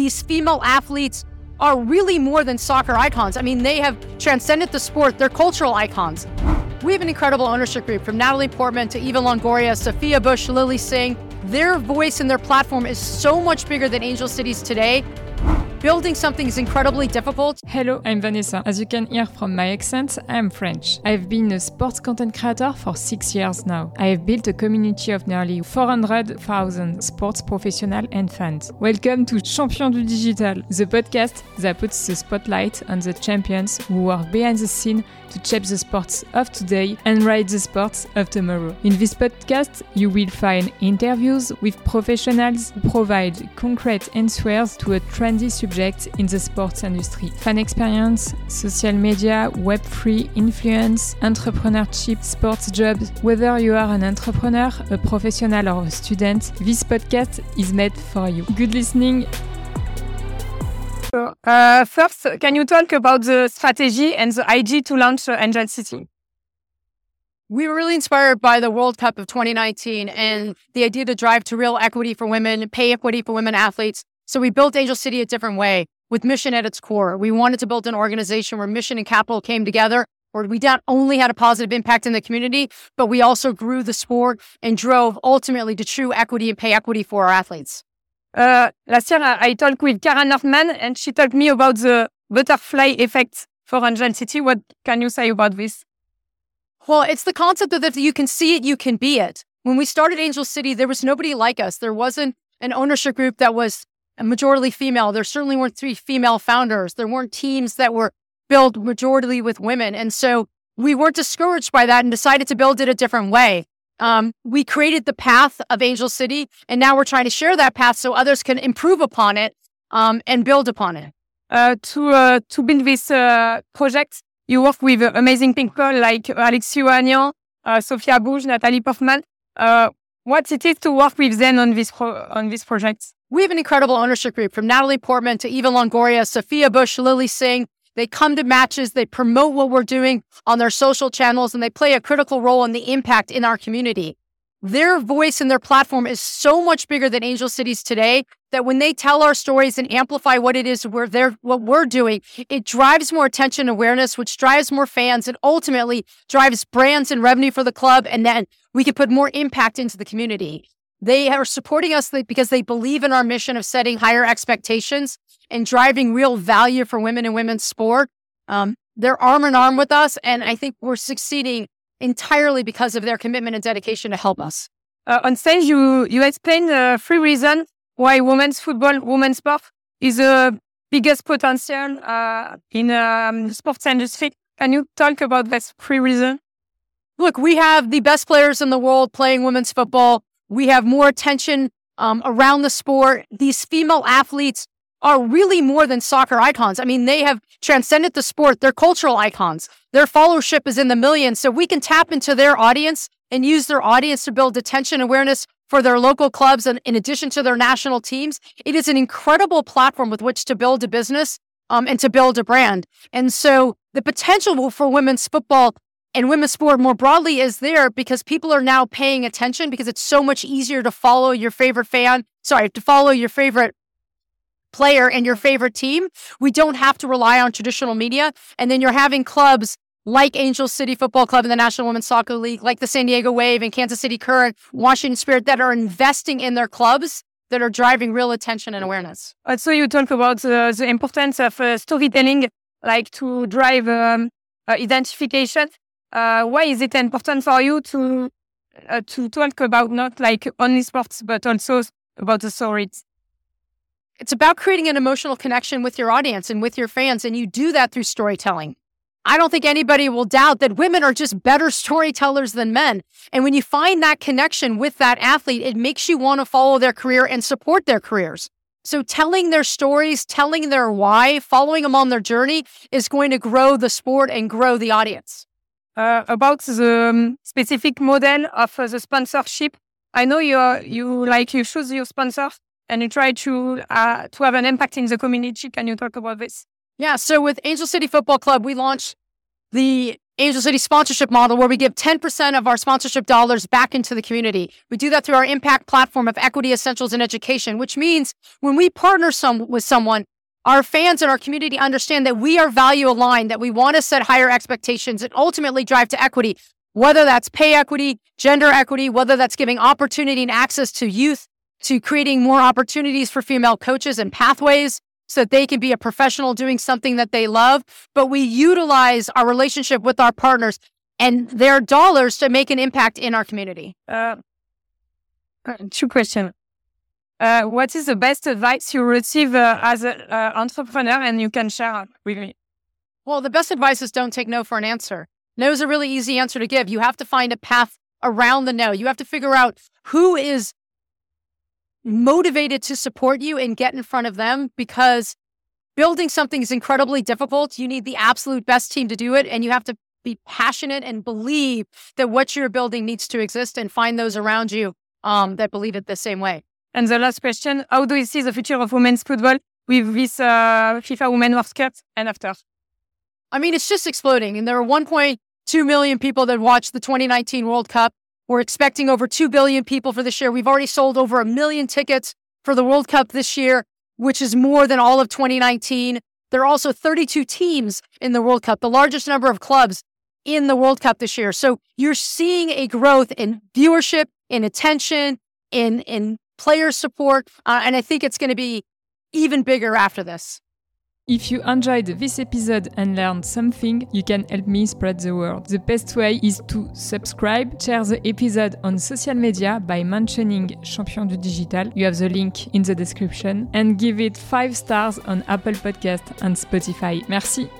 these female athletes are really more than soccer icons. I mean, they have transcended the sport, they're cultural icons. We have an incredible ownership group from Natalie Portman to Eva Longoria, Sophia Bush, Lilly Singh. Their voice and their platform is so much bigger than Angel City's today. Building something is incredibly difficult. Hello, I'm Vanessa. As you can hear from my accent, I'm French. I've been a sports content creator for six years now. I have built a community of nearly 400,000 sports professionals and fans. Welcome to Champion du Digital, the podcast that puts the spotlight on the champions who work behind the scene to shape the sports of today and write the sports of tomorrow. In this podcast, you will find interviews with professionals who provide concrete answers to a trendy subject in the sports industry. Fan experience, social media, Web3 influence, entrepreneurship, sports jobs. Whether you are an entrepreneur, a professional, or a student, this podcast is made for you. Good listening. So, uh, first, can you talk about the strategy and the idea to launch uh, Angel City? We were really inspired by the World Cup of 2019 and the idea to drive to real equity for women, pay equity for women athletes. So we built Angel City a different way with mission at its core. We wanted to build an organization where mission and capital came together, where we not only had a positive impact in the community, but we also grew the sport and drove ultimately to true equity and pay equity for our athletes. Uh, last year, I talked with Kara Nortman and she told me about the butterfly effect for Angel City. What can you say about this? Well, it's the concept that if you can see it, you can be it. When we started Angel City, there was nobody like us. There wasn't an ownership group that was majority female. There certainly weren't three female founders. There weren't teams that were built majority with women. And so we weren't discouraged by that and decided to build it a different way. Um, we created the path of Angel City, and now we're trying to share that path so others can improve upon it um, and build upon it. Uh, to uh, to build this uh, project, you work with amazing people like Alexis Ohanian, uh, Sophia Bush, Natalie Portman. What it is to work with them on this pro- on this project? We have an incredible ownership group from Natalie Portman to Eva Longoria, Sophia Bush, Lilly Singh. They come to matches, they promote what we're doing on their social channels, and they play a critical role in the impact in our community. Their voice and their platform is so much bigger than Angel City's today that when they tell our stories and amplify what it is we're there, what we're doing, it drives more attention awareness, which drives more fans and ultimately drives brands and revenue for the club. And then we can put more impact into the community. They are supporting us because they believe in our mission of setting higher expectations and driving real value for women and women's sport. Um, they're arm in arm with us, and I think we're succeeding entirely because of their commitment and dedication to help us. Uh, on stage, you you explain the three reasons why women's football, women's sport is the biggest potential uh, in um, sports industry. Can you talk about these three reasons? Look, we have the best players in the world playing women's football. We have more attention um, around the sport. These female athletes are really more than soccer icons. I mean, they have transcended the sport. They're cultural icons. Their followership is in the millions. So we can tap into their audience and use their audience to build attention awareness for their local clubs and in addition to their national teams. It is an incredible platform with which to build a business um, and to build a brand. And so the potential for women's football and women's sport more broadly is there because people are now paying attention because it's so much easier to follow your favorite fan, sorry, to follow your favorite player and your favorite team. We don't have to rely on traditional media. And then you're having clubs like Angel City Football Club and the National Women's Soccer League, like the San Diego Wave and Kansas City Current, Washington Spirit that are investing in their clubs that are driving real attention and awareness. Also, you talk about uh, the importance of uh, storytelling, like to drive um, uh, identification uh, why is it important for you to uh, to talk about not like only sports but also about the stories? It's about creating an emotional connection with your audience and with your fans, and you do that through storytelling. I don't think anybody will doubt that women are just better storytellers than men. And when you find that connection with that athlete, it makes you want to follow their career and support their careers. So telling their stories, telling their why, following them on their journey is going to grow the sport and grow the audience uh, about the um, specific model of uh, the sponsorship. I know you you like you choose your sponsors and you try to uh, to have an impact in the community. Can you talk about this? Yeah. So with Angel City Football Club, we launched the Angel City sponsorship model where we give 10% of our sponsorship dollars back into the community. We do that through our impact platform of equity essentials in education, which means when we partner some with someone, our fans and our community understand that we are value aligned, that we want to set higher expectations and ultimately drive to equity, whether that's pay equity, gender equity, whether that's giving opportunity and access to youth, to creating more opportunities for female coaches and pathways so that they can be a professional doing something that they love. But we utilize our relationship with our partners and their dollars to make an impact in our community. Uh, two questions. Uh, what is the best advice you receive uh, as an uh, entrepreneur and you can share with me? Well, the best advice is don't take no for an answer. No is a really easy answer to give. You have to find a path around the no. You have to figure out who is motivated to support you and get in front of them because building something is incredibly difficult. You need the absolute best team to do it, and you have to be passionate and believe that what you're building needs to exist and find those around you um, that believe it the same way. And the last question How do you see the future of women's football with this uh, FIFA Women's World Cup and after? I mean, it's just exploding. And there are 1.2 million people that watched the 2019 World Cup. We're expecting over 2 billion people for this year. We've already sold over a million tickets for the World Cup this year, which is more than all of 2019. There are also 32 teams in the World Cup, the largest number of clubs in the World Cup this year. So you're seeing a growth in viewership, in attention, in in player support. Uh, and I think it's going to be even bigger after this. If you enjoyed this episode and learned something, you can help me spread the word. The best way is to subscribe, share the episode on social media by mentioning Champion du Digital. You have the link in the description and give it 5 stars on Apple Podcast and Spotify. Merci.